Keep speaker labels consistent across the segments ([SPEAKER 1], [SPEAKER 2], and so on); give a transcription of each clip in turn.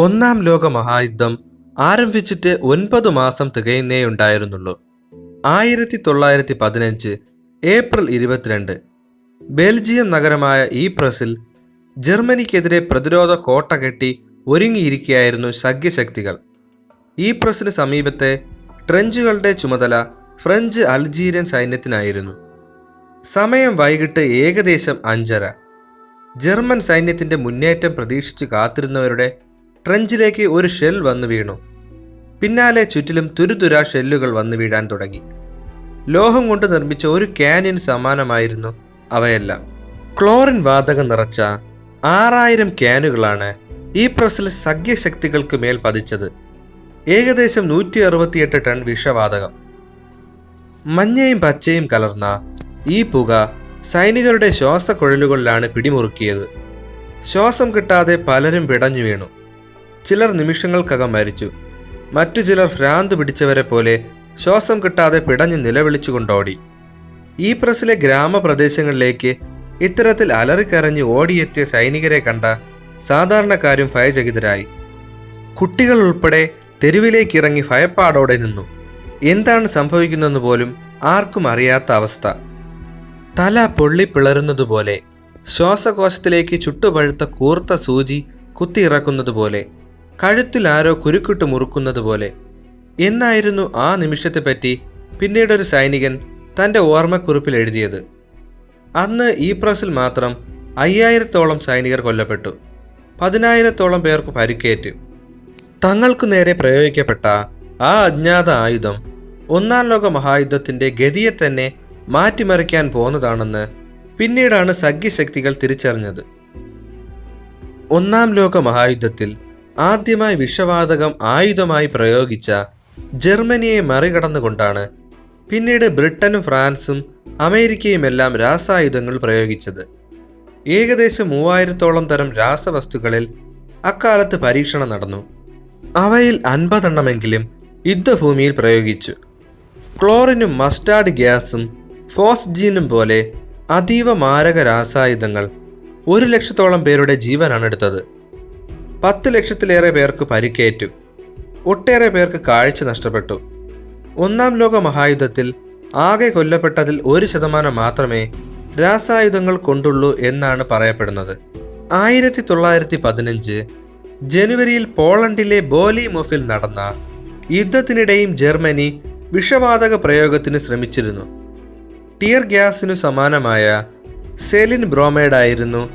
[SPEAKER 1] ഒന്നാം ലോക മഹായുദ്ധം ആരംഭിച്ചിട്ട് ഒൻപത് മാസം തികയുന്നേ ഉണ്ടായിരുന്നുള്ളൂ. ആയിരത്തി തൊള്ളായിരത്തി പതിനഞ്ച് ഏപ്രിൽ ഇരുപത്തിരണ്ട് ബെൽജിയം നഗരമായ ഈപ്രസിൽ പ്രസിൽ ജർമ്മനിക്കെതിരെ പ്രതിരോധ കോട്ട കെട്ടി ഒരുങ്ങിയിരിക്കുകയായിരുന്നു സഖ്യശക്തികൾ. ഈ പ്രസിന് സമീപത്തെ ട്രെഞ്ചുകളുടെ ചുമതല ഫ്രഞ്ച് അൽജീരിയൻ സൈന്യത്തിനായിരുന്നു. സമയം വൈകിട്ട് ഏകദേശം അഞ്ചര. ജർമ്മൻ സൈന്യത്തിന്റെ മുന്നേറ്റം പ്രതീക്ഷിച്ച് കാത്തിരുന്നവരുടെ ട്രെഞ്ചിലേക്ക് ഒരു ഷെൽ വന്നു വീണു. പിന്നാലെ ചുറ്റിലും തുരുതുര ഷെല്ലുകൾ വന്നു വീഴാൻ തുടങ്ങി. ലോഹം കൊണ്ട് നിർമ്മിച്ച ഒരു ക്യാനിൻ സമാനമായിരുന്നു അവയെല്ലാം. ക്ലോറിൻ വാതകം നിറച്ച ആറായിരം ക്യാനുകളാണ് ഈ പ്രസിൽ സഖ്യശക്തികൾക്ക് മേൽ പതിച്ചത്. ഏകദേശം നൂറ്റി അറുപത്തിയെട്ട് ടൺ വിഷവാതകം. മഞ്ഞയും പച്ചയും കലർന്ന ഈ പുക സൈനികരുടെ ശ്വാസക്കുഴലുകളിലാണ് പിടിമുറുക്കിയത്. ശ്വാസം കിട്ടാതെ പലരും പിടഞ്ഞു വീണു. ചിലർ നിമിഷങ്ങൾക്കകം മരിച്ചു. മറ്റു ചിലർ ഭ്രാന്ത് പിടിച്ചവരെ പോലെ ശ്വാസം കിട്ടാതെ പിടഞ്ഞ് നിലവിളിച്ചുകൊണ്ടോടി. ഈ പ്രസിലെ ഗ്രാമപ്രദേശങ്ങളിലേക്ക് ഇത്തരത്തിൽ അലറിക്കരഞ്ഞ് ഓടിയെത്തിയ സൈനികരെ കണ്ട സാധാരണക്കാരും ഭയചകിതരായി. കുട്ടികൾ ഉൾപ്പെടെ തെരുവിലേക്ക് ഇറങ്ങി ഭയപ്പാടോടെ നിന്നു. എന്താണ് സംഭവിക്കുന്നതെന്ന് പോലും ആർക്കും അറിയാത്ത അവസ്ഥ. തല പൊള്ളിപ്പിളരുന്നതുപോലെ ശ്വാസകോശത്തിലേക്ക് ചുട്ടുപഴുത്ത കൂർത്ത സൂചി കുത്തിയിറക്കുന്നതുപോലെ കഴുത്തിൽ ആരോ കുരുക്കിട്ട് മുറുക്കുന്നത് പോലെ. എന്നായിരുന്നു ആ നിമിഷത്തെപ്പറ്റി പിന്നീടൊരു സൈനികൻ തന്റെ ഓർമ്മക്കുറിപ്പിൽ എഴുതിയത്. അന്ന് ഈ പ്രസിൽ മാത്രം അയ്യായിരത്തോളം സൈനികർ കൊല്ലപ്പെട്ടു. പതിനായിരത്തോളം പേർക്ക് പരിക്കേറ്റു. തങ്ങൾക്കു നേരെ പ്രയോഗിക്കപ്പെട്ട ആ അജ്ഞാത ആയുധം ഒന്നാം ലോക മഹായുദ്ധത്തിന്റെ ഗതിയെ തന്നെ മാറ്റിമറിക്കാൻ പോന്നതാണെന്ന് പിന്നീടാണ് സഖ്യശക്തികൾ തിരിച്ചറിഞ്ഞത്. ഒന്നാം ലോക മഹായുദ്ധത്തിൽ ആദ്യമായി വിഷവാതകം ആയുധമായി പ്രയോഗിച്ച ജർമ്മനിയെ മറികടന്നുകൊണ്ടാണ് പിന്നീട് ബ്രിട്ടനും ഫ്രാൻസും അമേരിക്കയുമെല്ലാം രാസായുധങ്ങൾ പ്രയോഗിച്ചത്. ഏകദേശം മൂവായിരത്തോളം തരം രാസവസ്തുക്കളിൽ അക്കാലത്ത് പരീക്ഷണം നടന്നു. അവയിൽ അൻപതെണ്ണമെങ്കിലും യുദ്ധഭൂമിയിൽ പ്രയോഗിച്ചു. ക്ലോറിനും മസ്റ്റാർഡ് ഗ്യാസും ഫോസ്ജീനും പോലെ അതീവ മാരക രാസായുധങ്ങൾ ഒരു ലക്ഷത്തോളം പേരുടെ ജീവനാണ് എടുത്തത് പത്ത് ലക്ഷത്തിലേറെ പേർക്ക് പരിക്കേറ്റു. ഒട്ടേറെ പേർക്ക് കാഴ്ച നഷ്ടപ്പെട്ടു. ഒന്നാം ലോക മഹായുദ്ധത്തിൽ ആകെ കൊല്ലപ്പെട്ടതിൽ ഒരു ശതമാനം മാത്രമേ രാസായുധങ്ങൾ കൊണ്ടുള്ളൂ എന്നാണ് പറയപ്പെടുന്നത്. ആയിരത്തി തൊള്ളായിരത്തി പതിനഞ്ച് ജനുവരിയിൽ പോളണ്ടിലെ ബോലിമോഫിൽ നടന്ന യുദ്ധത്തിനിടെയും ജർമ്മനി വിഷവാതക പ്രയോഗത്തിന് ശ്രമിച്ചിരുന്നു. ടിയർ ഗ്യാസിനു സമാനമായ സെലിൻ ബ്രോമൈഡായിരുന്നു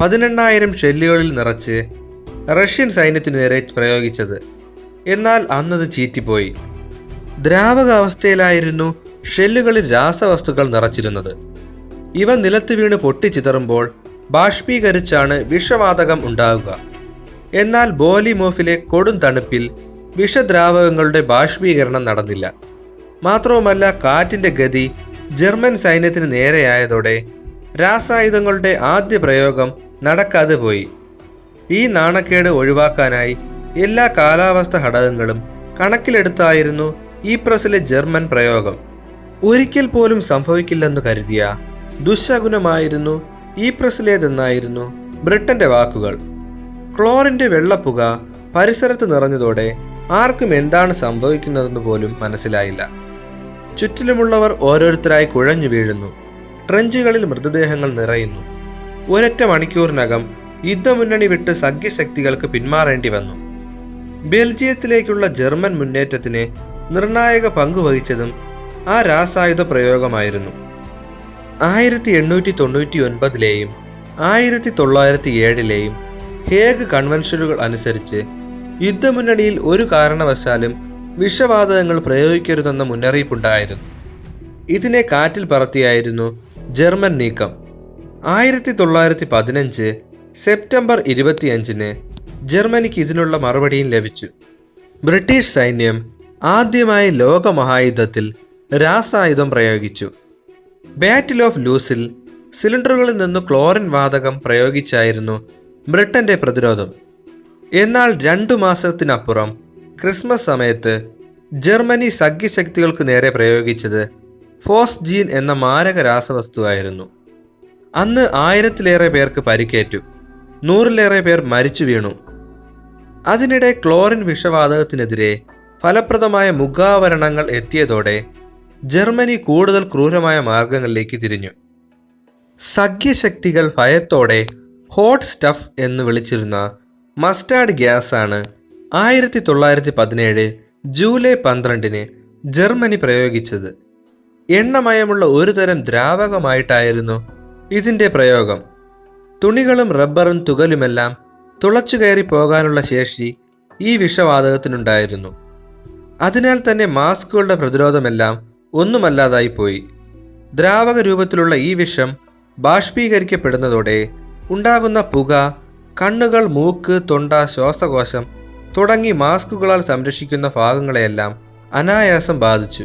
[SPEAKER 1] പതിനെണ്ണായിരം ഷെല്ലുകളിൽ നിറച്ച് റഷ്യൻ സൈന്യത്തിനു നേരെ പ്രയോഗിച്ചത്. എന്നാൽ അന്നത് ചീറ്റിപ്പോയി. ദ്രാവകാവസ്ഥയിലായിരുന്നു ഷെല്ലുകളിൽ രാസവസ്തുക്കൾ നിറച്ചിരുന്നത്. ഇവ നിലത്ത് വീണ് പൊട്ടിച്ചിതറുമ്പോൾ ബാഷ്പീകരിച്ചാണ് വിഷവാതകം ഉണ്ടാവുക. എന്നാൽ ബോലിമോഫിലെ കൊടും തണുപ്പിൽ വിഷദ്രാവകങ്ങളുടെ ബാഷ്പീകരണം നടന്നില്ല. മാത്രവുമല്ല കാറ്റിന്റെ ഗതി ജർമ്മൻ സൈന്യത്തിന് നേരെയായതോടെ രാസായുധങ്ങളുടെ ആദ്യ പ്രയോഗം നടക്കാതെ പോയി. ഈ നാണക്കേട് ഒഴിവാക്കാനായി എല്ലാ കാലാവസ്ഥ ഘടകങ്ങളും കണക്കിലെടുത്തായിരുന്നു ഈ പ്രസിലെ ജർമ്മൻ പ്രയോഗം. ഒരിക്കൽ പോലും സംഭവിക്കില്ലെന്ന് കരുതിയ ദുശകുനമായിരുന്നു ഈ പ്രസിലേതെന്നായിരുന്നു ബ്രിട്ടന്റെ വാക്കുകൾ. ക്ലോറിന്റെ വെള്ളപ്പുക പരിസരത്ത് നിറഞ്ഞതോടെ ആർക്കും എന്താണ് സംഭവിക്കുന്നതെന്ന് പോലും മനസ്സിലായില്ല. ചുറ്റിലുമുള്ളവർ ഓരോരുത്തരായി കുഴഞ്ഞു വീഴുന്നു. ട്രെഞ്ചുകളിൽ മൃതദേഹങ്ങൾ നിറയുന്നു. ഒരൊറ്റ മണിക്കൂറിനകം യുദ്ധമുന്നണി വിട്ട് സഖ്യശക്തികൾക്ക് പിന്മാറേണ്ടി വന്നു. ബെൽജിയത്തിലേക്കുള്ള ജർമ്മൻ മുന്നേറ്റത്തിന് നിർണായക പങ്കുവഹിച്ചതും ആ രാസായുധ പ്രയോഗമായിരുന്നു. ആയിരത്തി എണ്ണൂറ്റി തൊണ്ണൂറ്റി ഒൻപതിലെയും ആയിരത്തി തൊള്ളായിരത്തി ഏഴിലെയും ഹേഗ് കൺവെൻഷനുകൾ അനുസരിച്ച് യുദ്ധമുന്നണിയിൽ ഒരു കാരണവശാലും വിഷവാതകങ്ങൾ പ്രയോഗിക്കരുതെന്ന മുന്നറിയിപ്പുണ്ടായിരുന്നു. ഇതിനെ കാറ്റിൽ പറത്തിയായിരുന്നു ജർമ്മൻ നീക്കം. ആയിരത്തി തൊള്ളായിരത്തി പതിനഞ്ച് സെപ്റ്റംബർ ഇരുപത്തിയഞ്ചിന് ജർമ്മനിക്ക് ഇതിനുള്ള മറുപടിയും ലഭിച്ചു. ബ്രിട്ടീഷ് സൈന്യം ആദ്യമായി ലോകമഹായുദ്ധത്തിൽ രാസായുധം പ്രയോഗിച്ചു. ബാറ്റിൽ ഓഫ് ലൂസിൽ സിലിണ്ടറുകളിൽ നിന്ന് ക്ലോറിൻ വാതകം പ്രയോഗിച്ചായിരുന്നു ബ്രിട്ടന്റെ പ്രതിരോധം. എന്നാൽ രണ്ടു മാസത്തിനപ്പുറം ക്രിസ്മസ് സമയത്ത് ജർമ്മനി സഖ്യശക്തികൾക്ക് നേരെ പ്രയോഗിച്ചത് ഫോസ്ജീൻ എന്ന മാരക രാസവസ്തുവായിരുന്നു. അന്ന് ആയിരത്തിലേറെ പേർക്ക് പരിക്കേറ്റു. നൂറിലേറെ പേർ മരിച്ചു വീണു. അതിനിടെ ക്ലോറിൻ വിഷവാതകത്തിനെതിരെ ഫലപ്രദമായ മുഖാവരണങ്ങൾ എത്തിയതോടെ ജർമ്മനി കൂടുതൽ ക്രൂരമായ മാർഗങ്ങളിലേക്ക് തിരിഞ്ഞു. സഖ്യശക്തികൾ ഭയത്തോടെ ഹോട്ട് സ്റ്റഫ് എന്ന് വിളിച്ചിരുന്ന മസ്റ്റാർഡ് ഗ്യാസാണ് ആയിരത്തി തൊള്ളായിരത്തി പതിനേഴ് ജൂലൈ പന്ത്രണ്ടിന് ജർമ്മനി പ്രയോഗിച്ചത്. എണ്ണമയമുള്ള ഒരു തരം ദ്രാവകമായിട്ടായിരുന്നു ഇതിന്റെ പ്രയോഗം. തുണികളും റബ്ബറും തുകലുമെല്ലാം തുളച്ചു കയറി പോകാനുള്ള ശേഷി ഈ വിഷവാതകത്തിനുണ്ടായിരുന്നു. അതിനാൽ തന്നെ മാസ്കുകളുടെ പ്രതിരോധമെല്ലാം ഒന്നുമല്ലാതായി പോയി. ദ്രാവക രൂപത്തിലുള്ള ഈ വിഷം ബാഷ്പീകരിക്കപ്പെടുന്നതോടെ ഉണ്ടാകുന്ന പുക കണ്ണുകൾ മൂക്ക് തൊണ്ട ശ്വാസകോശം തുടങ്ങി മാസ്കുകളാൽ സംരക്ഷിക്കുന്ന ഭാഗങ്ങളെയെല്ലാം അനായാസം ബാധിച്ചു.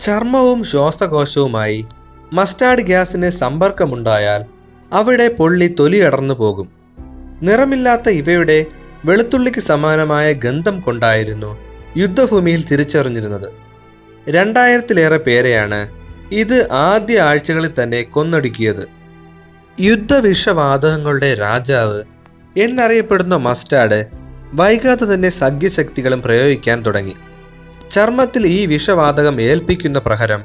[SPEAKER 1] ചർമ്മവും ശ്വാസകോശവുമായി മസ്റ്റാർഡ് ഗ്യാസിന് സമ്പർക്കമുണ്ടായാൽ അവിടെ പൊള്ളി തൊലിയടർന്നു പോകും. നിറമില്ലാത്ത ഇവയുടെ വെളുത്തുള്ളിക്ക് സമാനമായ ഗന്ധം കൊണ്ടായിരുന്നു യുദ്ധഭൂമിയിൽ തിരിച്ചറിഞ്ഞിരുന്നത്. രണ്ടായിരത്തിലേറെ പേരെയാണ് ഇത് ആദ്യ ആഴ്ചകളിൽ തന്നെ കൊന്നൊടുക്കിയത്. യുദ്ധവിഷവാതകങ്ങളുടെ രാജാവ് എന്നറിയപ്പെടുന്ന മസ്റ്റാർഡ് വൈകാതെ തന്നെ സഖ്യശക്തികളും പ്രയോഗിക്കാൻ തുടങ്ങി. ചർമ്മത്തിൽ ഈ വിഷവാതകം ഏൽപ്പിക്കുന്ന പ്രഹരം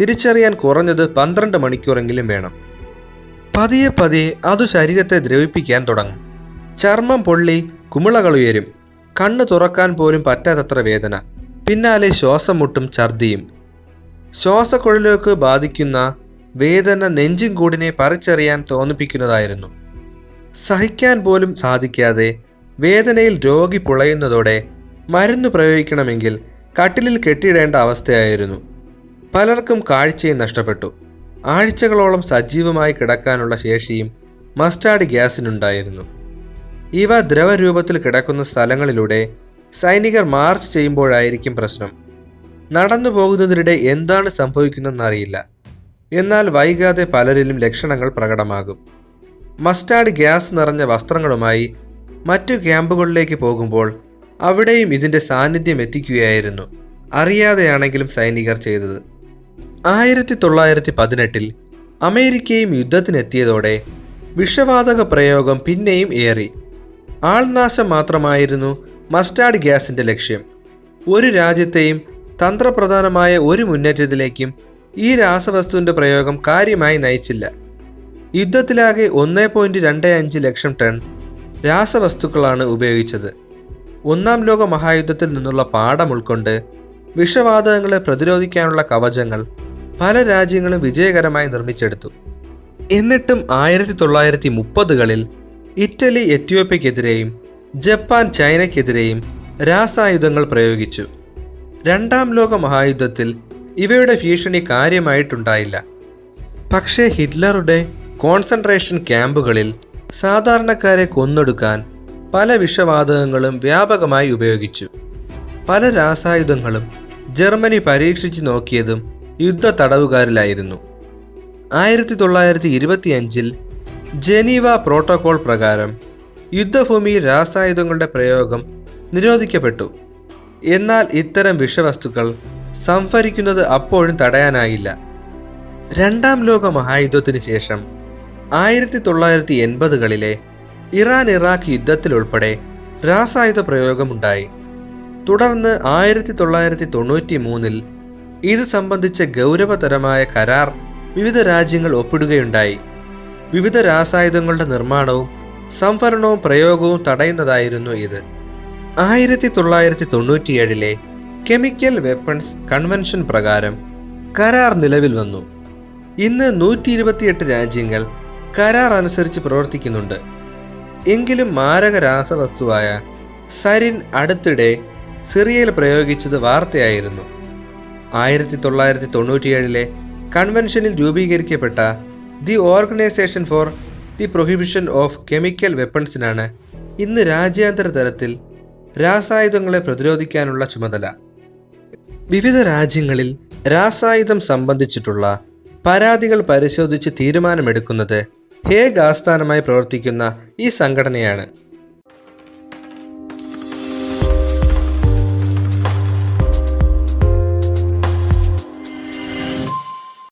[SPEAKER 1] തിരിച്ചറിയാൻ കുറഞ്ഞത് പന്ത്രണ്ട് മണിക്കൂറെങ്കിലും വേണം. പതിയെ പതിയെ അത് ശരീരത്തെ ദ്രവിപ്പിക്കാൻ തുടങ്ങും. ചർമ്മം പൊള്ളി കുമിളകൾ ഉയരും. കണ്ണ് തുറക്കാൻ പോലും പറ്റാത്തത്ര വേദന. പിന്നാലെ ശ്വാസം മുട്ടും ഛർദിയും. ശ്വാസക്കുഴലുകൾക്ക് ബാധിക്കുന്ന വേദന നെഞ്ചും കൂടിനെ പറിച്ചറിയാൻ തോന്നിപ്പിക്കുന്നതായിരുന്നു. സഹിക്കാൻ പോലും സാധിക്കാതെ വേദനയിൽ രോഗി പുളയുന്നതോടെ മരുന്ന് പ്രയോഗിക്കണമെങ്കിൽ കട്ടിലിൽ കെട്ടിയിടേണ്ട അവസ്ഥയായിരുന്നു. പലർക്കും കാഴ്ചയും നഷ്ടപ്പെട്ടു. ആഴ്ചകളോളം സജീവമായി കിടക്കാനുള്ള ശേഷിയും മസ്റ്റാർഡ് ഗ്യാസിനുണ്ടായിരുന്നു. ഇവ ദ്രവരൂപത്തിൽ കിടക്കുന്ന സ്ഥലങ്ങളിലൂടെ സൈനികർ മാർച്ച് ചെയ്യുമ്പോഴായിരിക്കും പ്രശ്നം. നടന്നു പോകുന്നതിനിടെ എന്താണ് സംഭവിക്കുന്നതെന്നറിയില്ല. എന്നാൽ വൈകാതെ പലരിലും ലക്ഷണങ്ങൾ പ്രകടമാകും. മസ്റ്റാർഡ് ഗ്യാസ് നിറഞ്ഞ വസ്ത്രങ്ങളുമായി മറ്റു ക്യാമ്പുകളിലേക്ക് പോകുമ്പോൾ അവിടെയും ഇതിന്റെ സാന്നിധ്യം എത്തിക്കുകയായിരുന്നു. അറിയാതെയാണെങ്കിലും സൈനികർ ചെയ്തത്. ആയിരത്തി തൊള്ളായിരത്തി പതിനെട്ടിൽ അമേരിക്കയും യുദ്ധത്തിനെത്തിയതോടെ വിഷവാതക പ്രയോഗം പിന്നെയും ഏറി. ആൾനാശം മാത്രമായിരുന്നു മസ്റ്റാർഡ് ഗ്യാസിന്റെ ലക്ഷ്യം. ഒരു രാജ്യത്തെയും തന്ത്രപ്രധാനമായ ഒരു മുന്നേറ്റത്തിലേക്കും ഈ രാസവസ്തുവിന്റെ പ്രയോഗം കാര്യമായി നയിച്ചില്ല. യുദ്ധത്തിലാകെ ഒന്നേ പോയിന്റ് രണ്ട് അഞ്ച് ലക്ഷം ടൺ രാസവസ്തുക്കളാണ് ഉപയോഗിച്ചത്. ഒന്നാം ലോക മഹായുദ്ധത്തിൽ നിന്നുള്ള പാഠം ഉൾക്കൊണ്ട് വിഷവാതകങ്ങളെ പ്രതിരോധിക്കാനുള്ള കവചങ്ങൾ പല രാജ്യങ്ങളും വിജയകരമായി നിർമ്മിച്ചെടുത്തു. എന്നിട്ടും ആയിരത്തി തൊള്ളായിരത്തി മുപ്പതുകളിൽ ഇറ്റലി എത്യോപ്യക്കെതിരെയും ജപ്പാൻ ചൈനയ്ക്കെതിരെയും രാസായുധങ്ങൾ പ്രയോഗിച്ചു. രണ്ടാം ലോക മഹായുദ്ധത്തിൽ ഇവയുടെ ഭീഷണി കാര്യമായിട്ടുണ്ടായില്ല. പക്ഷേ ഹിറ്റ്ലറുടെ കോൺസെൻട്രേഷൻ ക്യാമ്പുകളിൽ സാധാരണക്കാരെ കൊന്നൊടുക്കാൻ പല വിഷവാതകങ്ങളും വ്യാപകമായി ഉപയോഗിച്ചു. പല രാസായുധങ്ങളും ജർമ്മനി പരീക്ഷിച്ചു നോക്കിയതും യുദ്ധ തടവുകാരിലായിരുന്നു. ആയിരത്തി തൊള്ളായിരത്തി ഇരുപത്തിയഞ്ചിൽ ജനീവ പ്രോട്ടോകോൾ പ്രകാരം യുദ്ധഭൂമിയിൽ രാസായുധങ്ങളുടെ പ്രയോഗം നിരോധിക്കപ്പെട്ടു. എന്നാൽ ഇത്തരം വിഷവസ്തുക്കൾ സംഭരിക്കുന്നത് അപ്പോഴും തടയാനായില്ല. രണ്ടാം ലോക മഹായുദ്ധത്തിന് ശേഷം ആയിരത്തി തൊള്ളായിരത്തി എൺപതുകളിലെ ഇറാൻ ഇറാഖ് യുദ്ധത്തിലുൾപ്പെടെ രാസായുധ പ്രയോഗമുണ്ടായി. തുടർന്ന് ആയിരത്തി തൊള്ളായിരത്തി തൊണ്ണൂറ്റി മൂന്നിൽ ഇത് സംബന്ധിച്ച ഗൗരവതരമായ കരാർ വിവിധ രാജ്യങ്ങൾ ഒപ്പിടുകയുണ്ടായി. വിവിധ രാസായുധങ്ങളുടെ നിർമ്മാണവും സംഭരണവും പ്രയോഗവും തടയുന്നതായിരുന്നു ഇത്. ആയിരത്തി തൊള്ളായിരത്തി തൊണ്ണൂറ്റിയേഴിലെ കെമിക്കൽ വെപ്പൺസ് കൺവെൻഷൻ പ്രകാരം കരാർ നിലവിൽ വന്നു. ഇന്ന് നൂറ്റി ഇരുപത്തിയെട്ട് രാജ്യങ്ങൾ കരാർ അനുസരിച്ച് പ്രവർത്തിക്കുന്നുണ്ട്. എങ്കിലും മാരക രാസവസ്തുവായ സരിൻ അടുത്തിടെ സിറിയയിൽ പ്രയോഗിച്ചത് വാർത്തയായിരുന്നു. ആയിരത്തി തൊള്ളായിരത്തി തൊണ്ണൂറ്റിയേഴിലെ കൺവെൻഷനിൽ രൂപീകരിക്കപ്പെട്ട the organisation for the prohibition of chemical വെപ്പൺസിനാണ് ഇന്ന് രാജ്യാന്തര തലത്തിൽ രാസായുധങ്ങളെ പ്രതിരോധിക്കാനുള്ള ചുമതല. വിവിധ രാജ്യങ്ങളിൽ രാസായുധം സംബന്ധിച്ചിട്ടുള്ള പരാതികൾ പരിശോധിച്ച് തീരുമാനമെടുക്കുന്നത് ഹേഗ് ആസ്ഥാനമായി പ്രവർത്തിക്കുന്ന ഈ സംഘടനയാണ്.